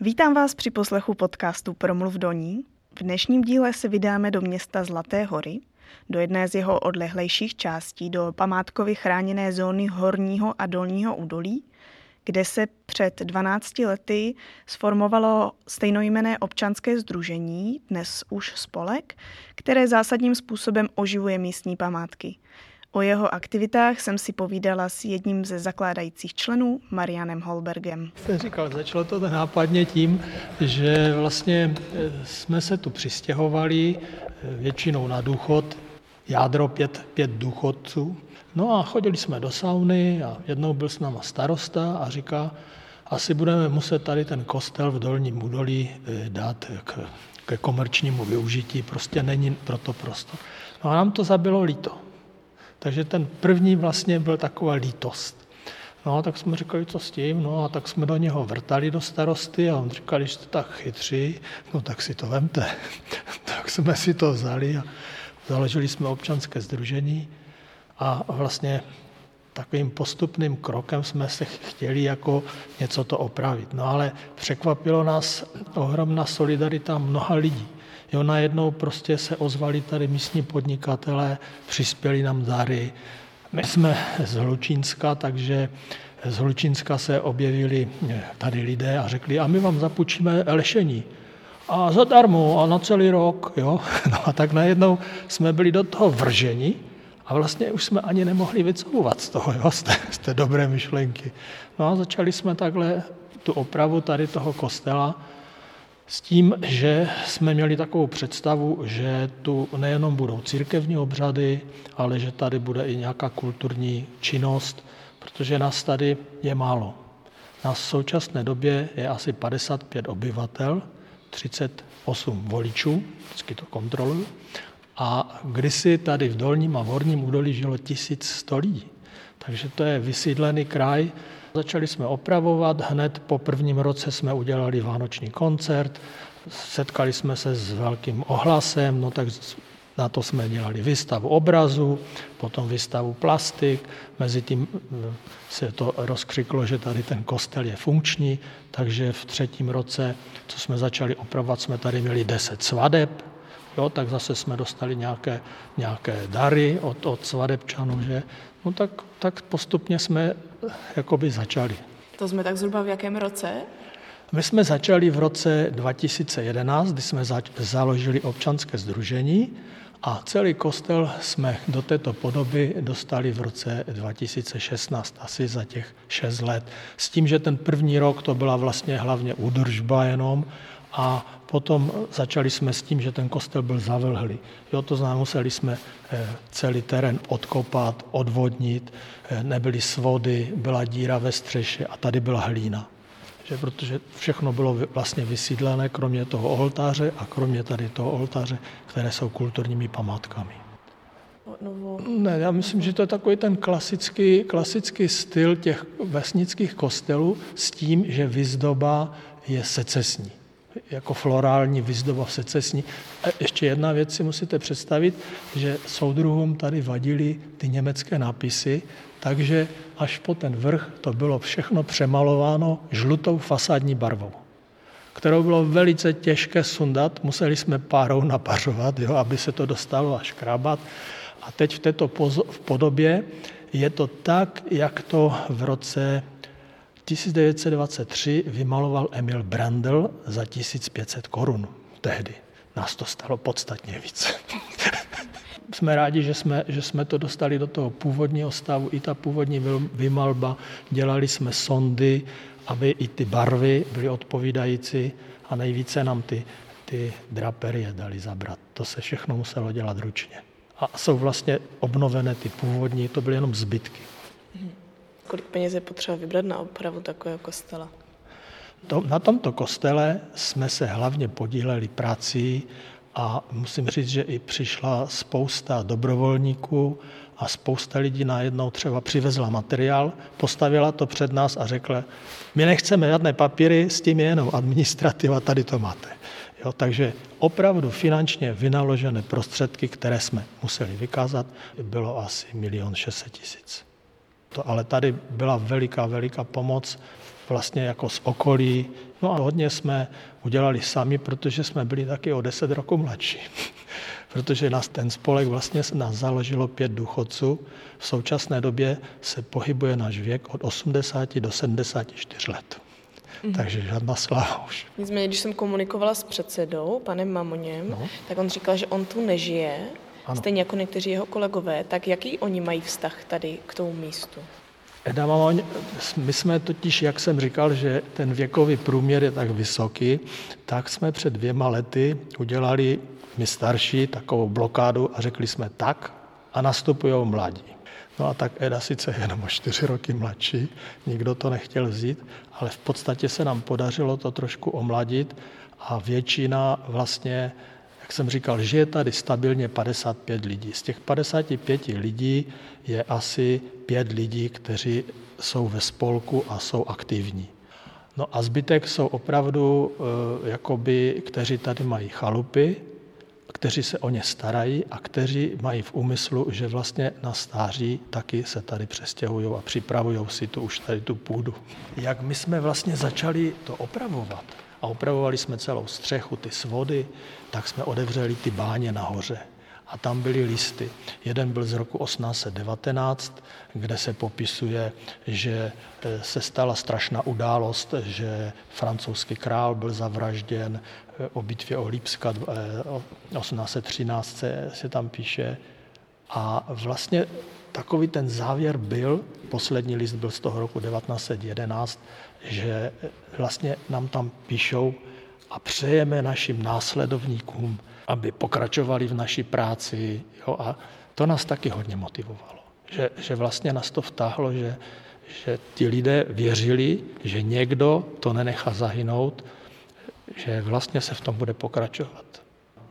Vítám vás při poslechu podcastu Promluv do ní. V dnešním díle se vydáme do města Zlaté hory, do jedné z jeho odlehlejších částí, do památkově chráněné zóny Horního a Dolního údolí, kde se před 12 lety sformovalo stejnojmené občanské združení, dnes už spolek, které zásadním způsobem oživuje místní památky. O jeho aktivitách jsem si povídala s jedním ze zakládajících členů, Marianem Holbergem. Jsem říkal, začalo to nápadně tím, že vlastně eh, jsme se tu přistěhovali eh, většinou na důchod, jádro pět, pět důchodců. No a chodili jsme do sauny a jednou byl s náma starosta a říká, asi budeme muset tady ten kostel v Dolním údolí eh, dát k, ke komerčnímu využití, prostě není proto prostor. No a nám to zabilo líto. Takže ten první vlastně byl taková lítost. No, tak jsme říkali, co s tím, no a tak jsme do něho vrtali do starosty a on říkal, že jste tak chytří, no tak si to vemte. tak jsme si to vzali a založili jsme občanské združení a vlastně takovým postupným krokem jsme se chtěli jako něco to opravit. No ale překvapilo nás ohromná solidarita mnoha lidí. Jo, najednou prostě se ozvali tady místní podnikatelé, přispěli nám dary. My jsme z Hlučínska, takže z Hlučínska se objevili eh, tady lidé a řekli, a my vám zapůjčíme lešení. A zadarmo a na celý rok. Jo? No a tak najednou jsme byli do toho vrženi a vlastně už jsme ani nemohli vycouvat z toho, jo? Z, té, z té dobré myšlenky. No a začali jsme takhle tu opravu tady toho kostela s tím, že jsme měli takovou představu, že tu nejenom budou církevní obřady, ale že tady bude i nějaká kulturní činnost, protože nás tady je málo. Na současné době je asi 55 obyvatel, 38 voličů, vždycky to kontroluju, a kdysi tady v dolním a v horním údolí žilo 1100 lidí. Takže to je vysídlený kraj, Začali jsme opravovat, hned po prvním roce jsme udělali vánoční koncert, setkali jsme se s velkým ohlasem, no tak na to jsme dělali výstavu obrazu, potom výstavu plastik, mezi tím eh, se to rozkřiklo, že tady ten kostel je funkční, takže v třetím roce, co jsme začali opravovat, jsme tady měli 10 svadeb, jo, tak zase jsme dostali nějaké, nějaké dary od, od svadebčanů, že? No tak, tak postupně jsme jakoby začali. To jsme tak zhruba v jakém roce? My jsme začali v roce 2011, kdy jsme založili občanské združení a celý kostel jsme do této podoby dostali v roce 2016, asi za těch 6 let. S tím, že ten první rok to byla vlastně hlavně údržba jenom a potom začali jsme s tím, že ten kostel byl zavlhlý. Jo, to znamená, museli jsme eh, celý terén odkopat, odvodnit, eh, nebyly svody, byla díra ve střeše a tady byla hlína. Že protože všechno bylo vlastně vysídlené, kromě toho oltáře a kromě tady toho oltáře, které jsou kulturními památkami. Ne, já myslím, že to je takový ten klasický, klasický styl těch vesnických kostelů s tím, že vyzdoba je secesní jako florální vyzdoba v secesní. A ještě jedna věc si musíte představit, že soudruhům tady vadili ty německé nápisy, takže až po ten vrch to bylo všechno přemalováno žlutou fasádní barvou, kterou bylo velice těžké sundat, museli jsme párou napařovat, jo, aby se to dostalo až krábat. A teď v této podobě je to tak, jak to v roce 1923 vymaloval Emil Brandl za 1500 korun tehdy. Nás to stalo podstatně víc. jsme rádi, že jsme, že jsme to dostali do toho původního stavu, i ta původní vymalba, dělali jsme sondy, aby i ty barvy byly odpovídající a nejvíce nám ty, ty draperie dali zabrat. To se všechno muselo dělat ručně. A jsou vlastně obnovené ty původní, to byly jenom zbytky. Kolik peněz je potřeba vybrat na opravu takového kostela? To, na tomto kostele jsme se hlavně podíleli prací a musím říct, že i přišla spousta dobrovolníků a spousta lidí najednou třeba přivezla materiál, postavila to před nás a řekla, my nechceme žádné papíry, s tím je jenom administrativa, tady to máte. Jo, takže opravdu finančně vynaložené prostředky, které jsme museli vykázat, bylo asi milion 600 tisíc. To, ale tady byla veliká, veliká pomoc vlastně jako z okolí. No a hodně jsme udělali sami, protože jsme byli taky o 10 roku mladší. protože nás ten spolek vlastně nás založilo pět důchodců. V současné době se pohybuje náš věk od 80 do 74 let. Mm. Takže žádná sláva už. Nicméně, když jsem komunikovala s předsedou, panem Mamoněm, no. tak on říkal, že on tu nežije, ano. stejně jako někteří jeho kolegové. Tak jaký oni mají vztah tady k tomu místu? Eda Mamoň, my jsme totiž, jak jsem říkal, že ten věkový průměr je tak vysoký, tak jsme před dvěma lety udělali my starší takovou blokádu a řekli jsme tak a nastupují mladí. No a tak Eda sice jenom o čtyři roky mladší, nikdo to nechtěl vzít, ale v podstatě se nám podařilo to trošku omladit a většina vlastně, jak jsem říkal, žije tady stabilně 55 lidí. Z těch 55 lidí je asi pět lidí, kteří jsou ve spolku a jsou aktivní. No a zbytek jsou opravdu, eh, jakoby, kteří tady mají chalupy, kteří se o ně starají a kteří mají v úmyslu, že vlastně na stáří taky se tady přestěhují a připravují si tu už tady tu půdu. Jak my jsme vlastně začali to opravovat a opravovali jsme celou střechu, ty svody, tak jsme odevřeli ty báně nahoře a tam byly listy. Jeden byl z roku 1819, kde se popisuje, že eh, se stala strašná událost, že francouzský král byl zavražděn eh, o bitvě o Lipska 1813 se, se tam píše. A vlastně takový ten závěr byl, poslední list byl z toho roku 1911, že vlastně nám tam píšou a přejeme našim následovníkům, aby pokračovali v naší práci. Jo, a to nás taky hodně motivovalo. Že, že vlastně nás to vtáhlo, že, že ti lidé věřili, že někdo to nenechá zahynout, že vlastně se v tom bude pokračovat.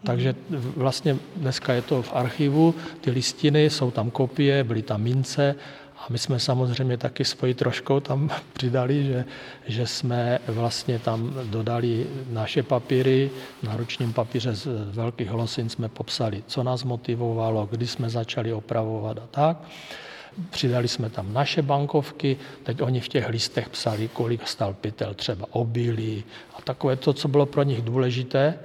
Takže vlastně dneska je to v archivu, ty listiny, jsou tam kopie, byly tam mince a my jsme samozřejmě taky svoji troškou tam přidali, že, že jsme vlastně tam dodali naše papíry, na ručním papíře z velkých holosin jsme popsali, co nás motivovalo, kdy jsme začali opravovat a tak. Přidali jsme tam naše bankovky, teď oni v těch listech psali, kolik stal pytel třeba obilí a takové to, co bylo pro nich důležité,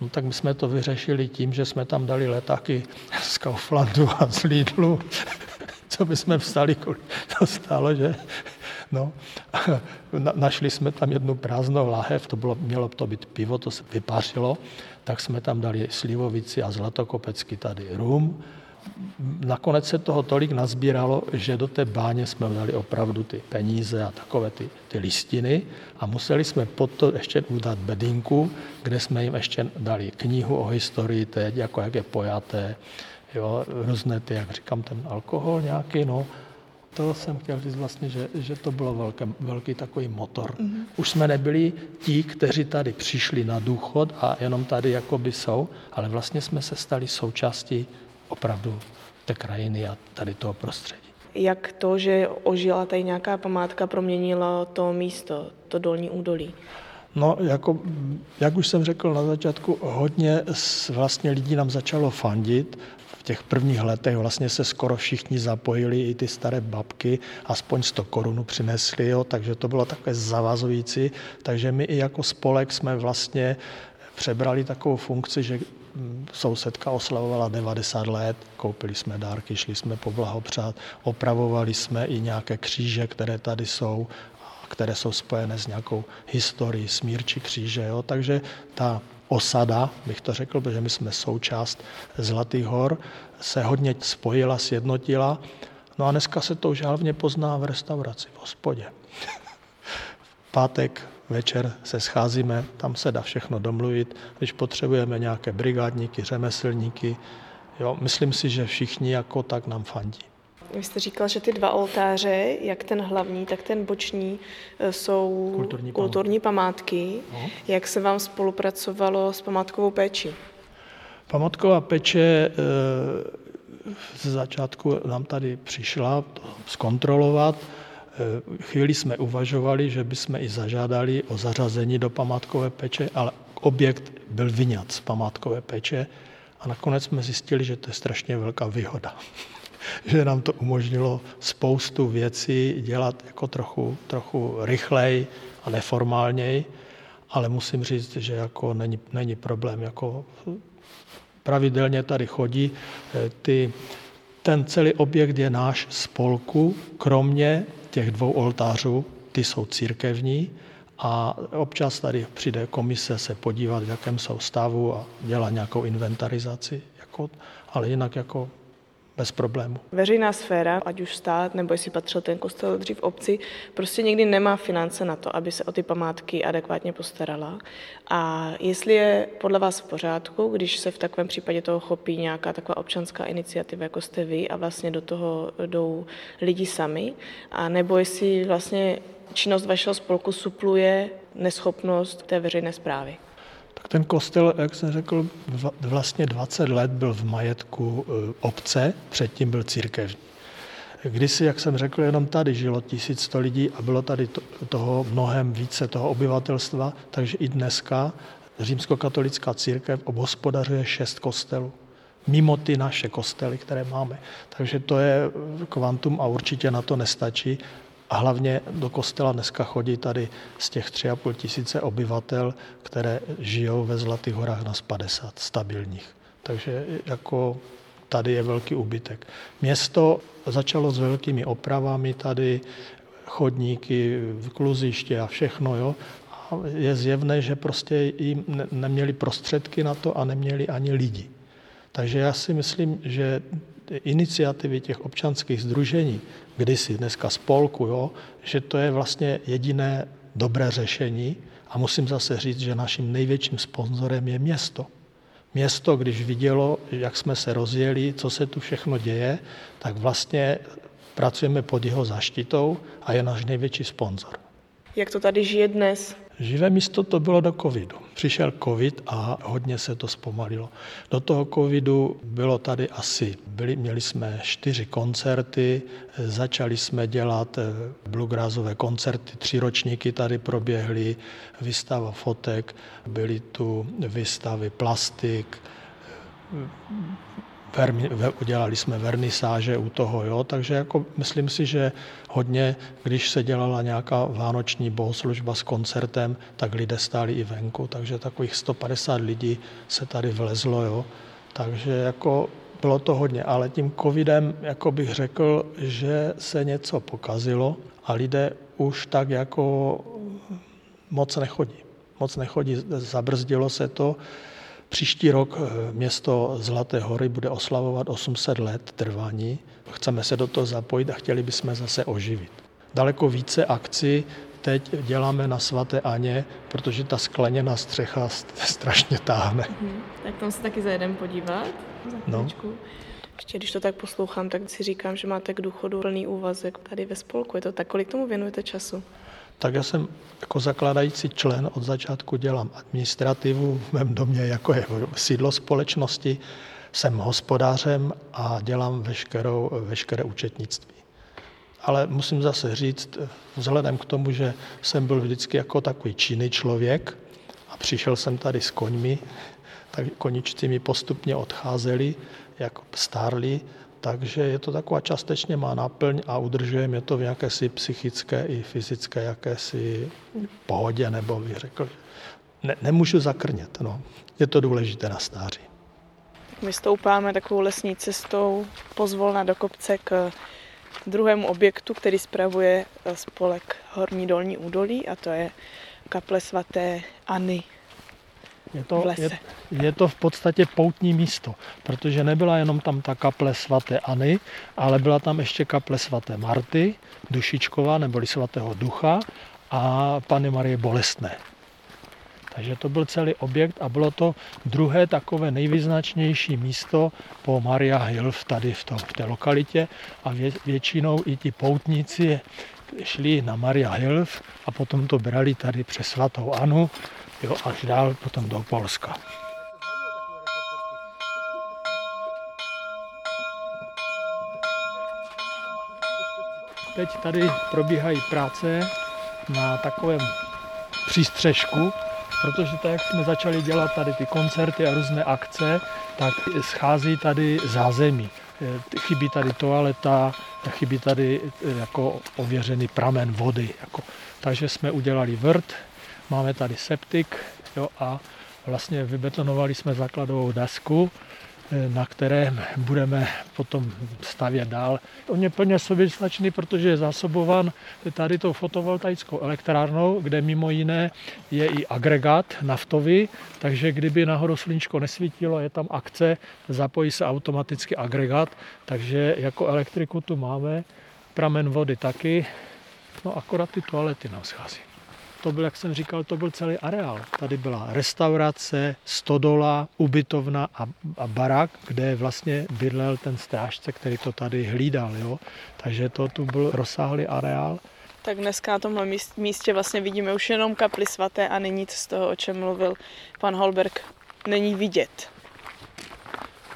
No tak my jsme to vyřešili tím, že jsme tam dali letáky z Kauflandu a z Lidlu co by jsme vstali, kolik to stálo, že? No, na, našli jsme tam jednu prázdnou láhev, to bylo, mělo to být pivo, to se vypařilo, tak jsme tam dali slivovici a zlatokopecky tady rum. Nakonec se toho tolik nazbíralo, že do té báně jsme dali opravdu ty peníze a takové ty, ty listiny a museli jsme pod to ještě udat bedinku, kde jsme jim ještě dali knihu o historii teď, jako jak je pojaté, jo, různé ty, jak říkám, ten alkohol nějaký, no, to jsem chtěl říct vlastně, že, že to bylo velký, velký takový motor. Mm-hmm. Už jsme nebyli ti, kteří tady přišli na důchod a jenom tady jakoby jsou, ale vlastně jsme se stali součástí opravdu té krajiny a tady toho prostředí. Jak to, že ožila tady nějaká památka, proměnilo to místo, to dolní údolí? No, jako, jak už jsem řekl na začátku, hodně vlastně lidí nám začalo fandit těch prvních letech vlastně se skoro všichni zapojili, i ty staré babky, aspoň 100 korun přinesli, jo, takže to bylo takové zavazující. Takže my i jako spolek jsme vlastně přebrali takovou funkci, že sousedka oslavovala 90 let, koupili jsme dárky, šli jsme poblahopřát, opravovali jsme i nějaké kříže, které tady jsou které jsou spojené s nějakou historií smírči kříže. Jo. Takže ta osada, bych to řekl, protože my jsme součást Zlatých hor, se hodně spojila, sjednotila. No a dneska se to už hlavně pozná v restauraci, v hospodě. v pátek večer se scházíme, tam se dá všechno domluvit, když potřebujeme nějaké brigádníky, řemeslníky. Jo, myslím si, že všichni jako tak nám fandí. Vy jste říkal, že ty dva oltáře, jak ten hlavní, tak ten boční, e, jsou kulturní, kulturní památky. No. Jak se vám spolupracovalo s památkovou péčí? Památková péče e, ze začátku nám tady přišla zkontrolovat. Chvíli jsme uvažovali, že bychom i zažádali o zařazení do památkové péče, ale objekt byl vyňat z památkové péče a nakonec jsme zjistili, že to je strašně velká výhoda. že nám to umožnilo spoustu věcí dělat jako trochu, trochu rychlej a neformálněji, ale musím říct, že jako není, není problém. Jako pravidelně tady chodí. Eh, ty, ten celý objekt je náš spolku, kromě těch dvou oltářů, ty jsou církevní a občas tady přijde komise se podívat, v jakém jsou stavu a dělat nějakou inventarizaci. Jako, ale jinak jako bez problému. Veřejná sféra, ať už stát, nebo jestli patřil ten kostel dřív obci, prostě někdy nemá finance na to, aby se o ty památky adekvátně postarala. A jestli je podle vás v pořádku, když se v takovém případě toho chopí nějaká taková občanská iniciativa, jako jste vy, a vlastně do toho jdou lidi sami, a nebo jestli vlastně činnost vašeho spolku supluje neschopnost té veřejné zprávy. Tak ten kostel, jak jsem řekl, vlastně 20 let byl v majetku e, obce, předtím byl církevní. Kdysi, jak jsem řekl, jenom tady žilo 1100 lidí a bylo tady toho mnohem více, toho obyvatelstva, takže i dneska římskokatolická církev obhospodařuje šest kostelů mimo ty naše kostely, které máme. Takže to je kvantum a určitě na to nestačí. A hlavně do kostela dneska chodí tady z těch 3,5 tisíce obyvatel, které žijou ve Zlatých horách na 50 stabilních. Takže jako tady je velký úbytek. Město začalo s velkými opravami tady, chodníky, kluziště a všechno, jo. A je zjevné, že prostě jim neměli prostředky na to a neměli ani lidi. Takže já si myslím, že iniciativy těch občanských združení, kdysi dneska spolku, jo, že to je vlastně jediné dobré řešení. A musím zase říct, že naším největším sponzorem je město. Město, když vidělo, jak jsme se rozjeli, co se tu všechno děje, tak vlastně pracujeme pod jeho zaštitou a je náš největší sponzor. Jak to tady žije dnes? Živé místo to bylo do covidu. Přišel covid a hodně se to zpomalilo. Do toho covidu bylo tady asi, byli, měli jsme čtyři koncerty, začali jsme dělat eh, bluegrassové koncerty, tři ročníky tady proběhly, výstava fotek, byly tu výstavy plastik, vermi, udělali jsme vernisáže u toho, jo? takže jako myslím si, že hodně, když se dělala nějaká vánoční bohoslužba s koncertem, tak lidé stáli i venku, takže takových 150 lidí se tady vlezlo, jo? takže jako bylo to hodně, ale tím covidem, jako bych řekl, že se něco pokazilo a lidé už tak jako moc nechodí. Moc nechodí, zabrzdilo se to, Příští rok eh, město Zlaté hory bude oslavovat 800 let trvání. Chceme se do toho zapojit a chtěli bychom zase oživit. Daleko více akcí teď děláme na svaté Aně, protože ta skleněná střecha strašně táhne. Hmm, tak tam se taky zajedem podívat. Za no. Ještě když to tak poslouchám, tak si říkám, že máte k důchodu plný úvazek tady ve spolku. Je to tak, kolik tomu věnujete času? Tak já jsem jako zakládající člen od začátku dělám administrativu v mém domě, jako je sídlo společnosti, jsem hospodářem a dělám veškerou, veškeré účetnictví. Ale musím zase říct, vzhledem k tomu, že jsem byl vždycky jako takový činný člověk a přišel jsem tady s koňmi, tak koničci mi postupně odcházeli, jako stárli, takže je to taková částečně má náplň a udržujeme to v jakési psychické i fyzické jakési pohodě, nebo bych řekl, ne, nemůžu zakrnět. No. Je to důležité na stáří. My stoupáme takovou lesní cestou pozvolna do kopce k druhému objektu, který spravuje spolek Horní dolní údolí a to je kaple svaté Anny je to, je, je to v podstatě poutní místo, protože nebyla jenom tam ta kaple svatéAny, ale byla tam ještě kaple svaté Marty, Dušičková neboli svatého ducha a Pany Marie Bolestné. Takže to byl celý objekt a bylo to druhé takové nejvyznačnější místo po Maria Hilf tady v, to, v té lokalitě a vě, většinou i ti poutníci šli na Maria Hilf a potom to brali tady přes svatou Anu jo, až dál potom do Polska. Teď tady probíhají práce na takovém přístřežku, protože tak, jak jsme začali dělat tady ty koncerty a různé akce, tak schází tady zázemí. Eh, chybí tady toaleta, chybí tady eh, jako ověřený pramen vody. Jako. Takže jsme udělali vrt, máme tady septik jo, a vlastně vybetonovali jsme základovou desku, na kterém budeme potom stavět dál. On je plně soběstačný, protože je zásobovan tady tou fotovoltaickou elektrárnou, kde mimo jiné je i agregát naftový, takže kdyby nahoru sluníčko nesvítilo, je tam akce, zapojí se automaticky agregát, takže jako elektriku tu máme, pramen vody taky, no akorát ty toalety nám schází to byl, jak jsem říkal, to byl celý areál. Tady byla restaurace, stodola, ubytovna a, a barák, kde vlastně bydlel ten strážce, který to tady hlídal. Jo? Takže to tu byl rozsáhlý areál. Tak dneska na tomhle místě vlastně vidíme už jenom kapli svaté a není nic z toho, o čem mluvil pan Holberg, není vidět.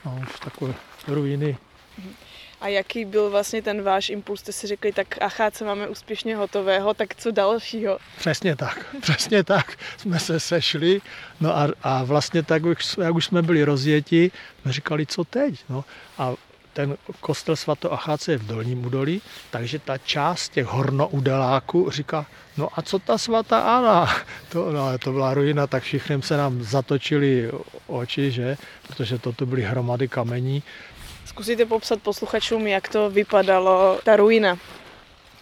No, už takové ruiny. Mhm. A jaký byl vlastně ten váš impuls? Jste si řekli, tak acháce máme úspěšně hotového, tak co dalšího? Přesně tak, přesně tak. Jsme se sešli no a, a vlastně tak, jak už jsme byli rozjeti, jsme říkali, co teď? No a ten kostel svato Acháce je v Dolním údolí, takže ta část těch hornoudeláků říká, no a co ta svatá Anna? To, no, to byla ruina, tak všichni se nám zatočili oči, že? Protože to tu byly hromady kamení. Zkusíte popsat posluchačům, jak to vypadalo, ta ruina?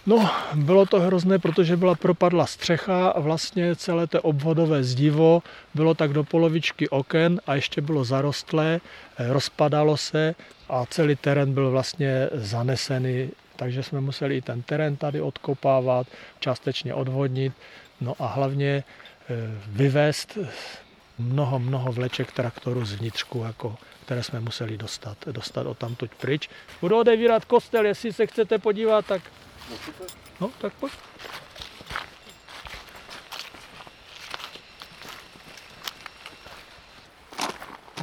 No, bylo to hrozné, protože byla propadla střecha a vlastně celé to obvodové zdivo bylo tak do polovičky oken a ještě bylo zarostlé, eh, rozpadalo se a celý terén byl vlastně zanesený, takže jsme museli i ten terén tady odkopávat, částečně odvodnit, no a hlavně eh, vyvést mnoho, mnoho vleček traktoru z vnitřku, jako, které jsme museli dostat, dostat o tamtuť pryč. Budu odevírat kostel, jestli se chcete podívat, tak... No, tak pojď.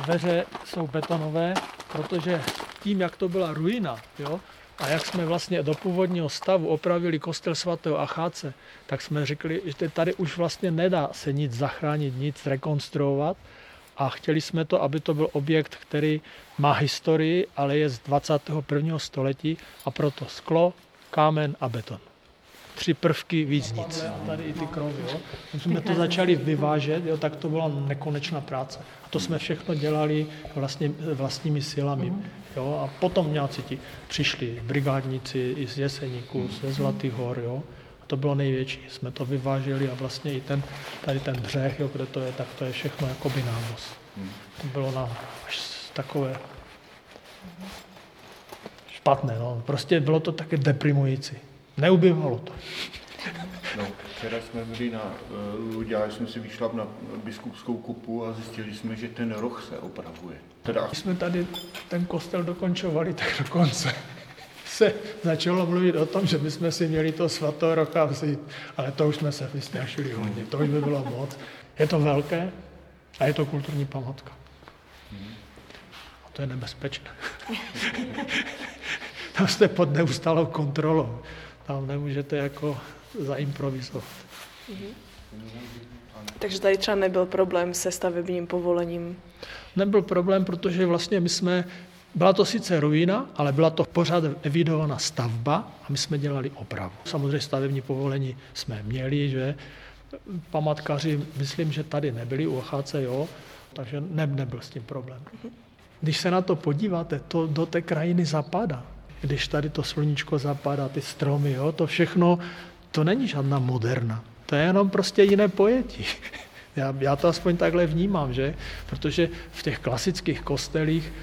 Dveře jsou betonové, protože tím, jak to byla ruina, jo, a jak jsme vlastně do původního stavu opravili kostel svatého Acháce, tak jsme řekli, že tady už vlastně nedá se nic zachránit, nic rekonstruovat. A chtěli jsme to, aby to byl objekt, který má historii, ale je z 21. století a proto sklo, kámen a beton tři prvky, víc nic. Tady i ty krovy, jo. Když jsme to začali vyvážet, jo, tak to byla nekonečná práce. A to jsme všechno dělali vlastně vlastními silami. Jo. A potom nějací ti přišli brigádníci i z Jeseníku, ze Zlatých hor, jo. To bylo největší. Jsme to vyváželi a vlastně i ten, tady ten břeh, jo, kde to je, tak to je všechno jakoby návoz. To bylo na až takové špatné, no. Prostě bylo to také deprimující. Neubývalo to. No, včera jsme byli na uh, jsme si vyšla na biskupskou kupu a zjistili jsme, že ten roh se opravuje. Teda... Když jsme tady ten kostel dokončovali, tak dokonce se začalo mluvit o tom, že bychom si měli to svatou rocha vzít, ale to už jsme se vystrašili hodně, to už by bylo moc. Je to velké a je to kulturní památka. A to je nebezpečné. Tam jste pod neustálou kontrolou tam nemůžete jako zaimprovizovat. Takže tady třeba nebyl problém se stavebním povolením? Nebyl problém, protože vlastně my jsme, byla to sice ruina, ale byla to pořád evidovaná stavba a my jsme dělali opravu. Samozřejmě stavební povolení jsme měli, že pamatkaři, myslím, že tady nebyli u HC, jo, takže ne, nebyl s tím problém. Když se na to podíváte, to do té krajiny zapadá když tady to sluníčko zapadá, ty stromy, jo, to všechno, to není žádná moderna. To je jenom prostě jiné pojetí. Já, já to aspoň takhle vnímám, že? Protože v těch klasických kostelích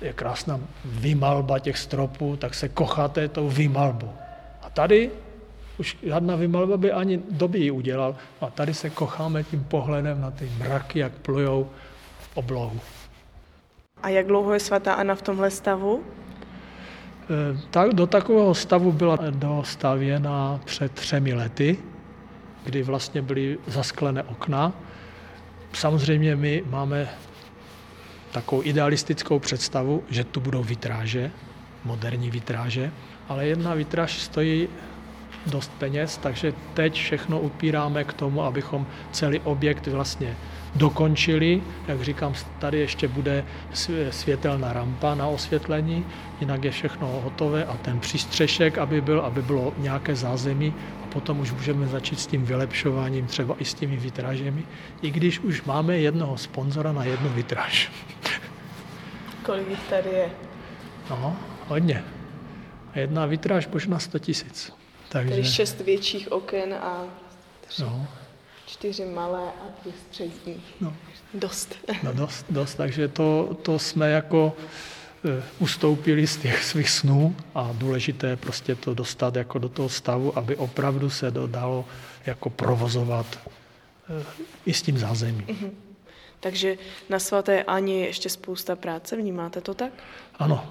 je krásná vymalba těch stropů, tak se kocháte tou vymalbou. A tady už žádná vymalba by ani doby udělal. A tady se kocháme tím pohledem na ty mraky, jak plujou oblohu. A jak dlouho je svatá Anna v tomhle stavu? Eh, tak, do takového stavu byla dostavěna před třemi lety, kdy vlastně byly zasklené okna. Samozřejmě my máme takovou idealistickou představu, že tu budou vitráže, moderní vitráže, ale jedna vitráž stojí dost peněz, takže teď všechno upíráme k tomu, abychom celý objekt vlastně dokončili. Jak říkám, tady ještě bude světelná rampa na osvětlení, jinak je všechno hotové a ten přístřešek, aby byl, aby bylo nějaké zázemí a potom už můžeme začít s tím vylepšováním, třeba i s těmi vitrážemi, i když už máme jednoho sponzora na jednu vitráž. Kolik jich tady je? No, hodně. Jedna vitráž možná 100 tisíc. Takže... Tady šest větších oken a tři, no. čtyři malé a tři střední. No. Dost. No dost, dost. Takže to, to jsme jako e, ustoupili z těch svých snů a důležité je prostě to dostat jako do toho stavu, aby opravdu se dodalo jako provozovat e, i s tím zázemím. Mm-hmm. Takže na svaté Ani je ještě spousta práce, vnímáte to tak? Ano,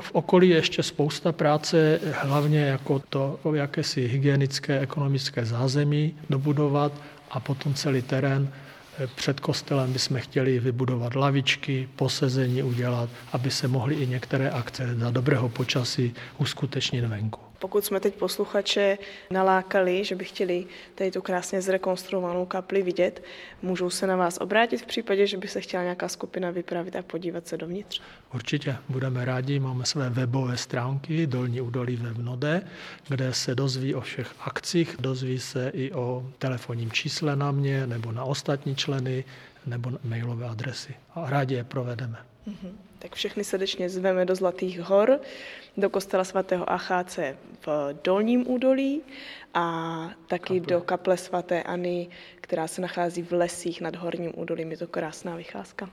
v okolí je ještě spousta práce, hlavně jako to jakési hygienické, ekonomické zázemí dobudovat a potom celý terén před kostelem bychom chtěli vybudovat lavičky, posezení udělat, aby se mohly i některé akce za dobrého počasí uskutečnit venku. Pokud jsme teď posluchače nalákali, že by chtěli tady tu krásně zrekonstruovanou kapli vidět, můžou se na vás obrátit v případě, že by se chtěla nějaká skupina vypravit a podívat se dovnitř? Určitě, budeme rádi. Máme své webové stránky Dolní údolí ve Vnode, kde se dozví o všech akcích, dozví se i o telefonním čísle na mě nebo na ostatní členy nebo mailové adresy. A rádi je provedeme. Mm-hmm. Tak všechny srdečně zveme do Zlatých hor, do kostela svatého Acháce v Dolním údolí a taky kaple. do kaple svatéAny, která se nachází v lesích nad Horním údolím. Je to krásná vycházka.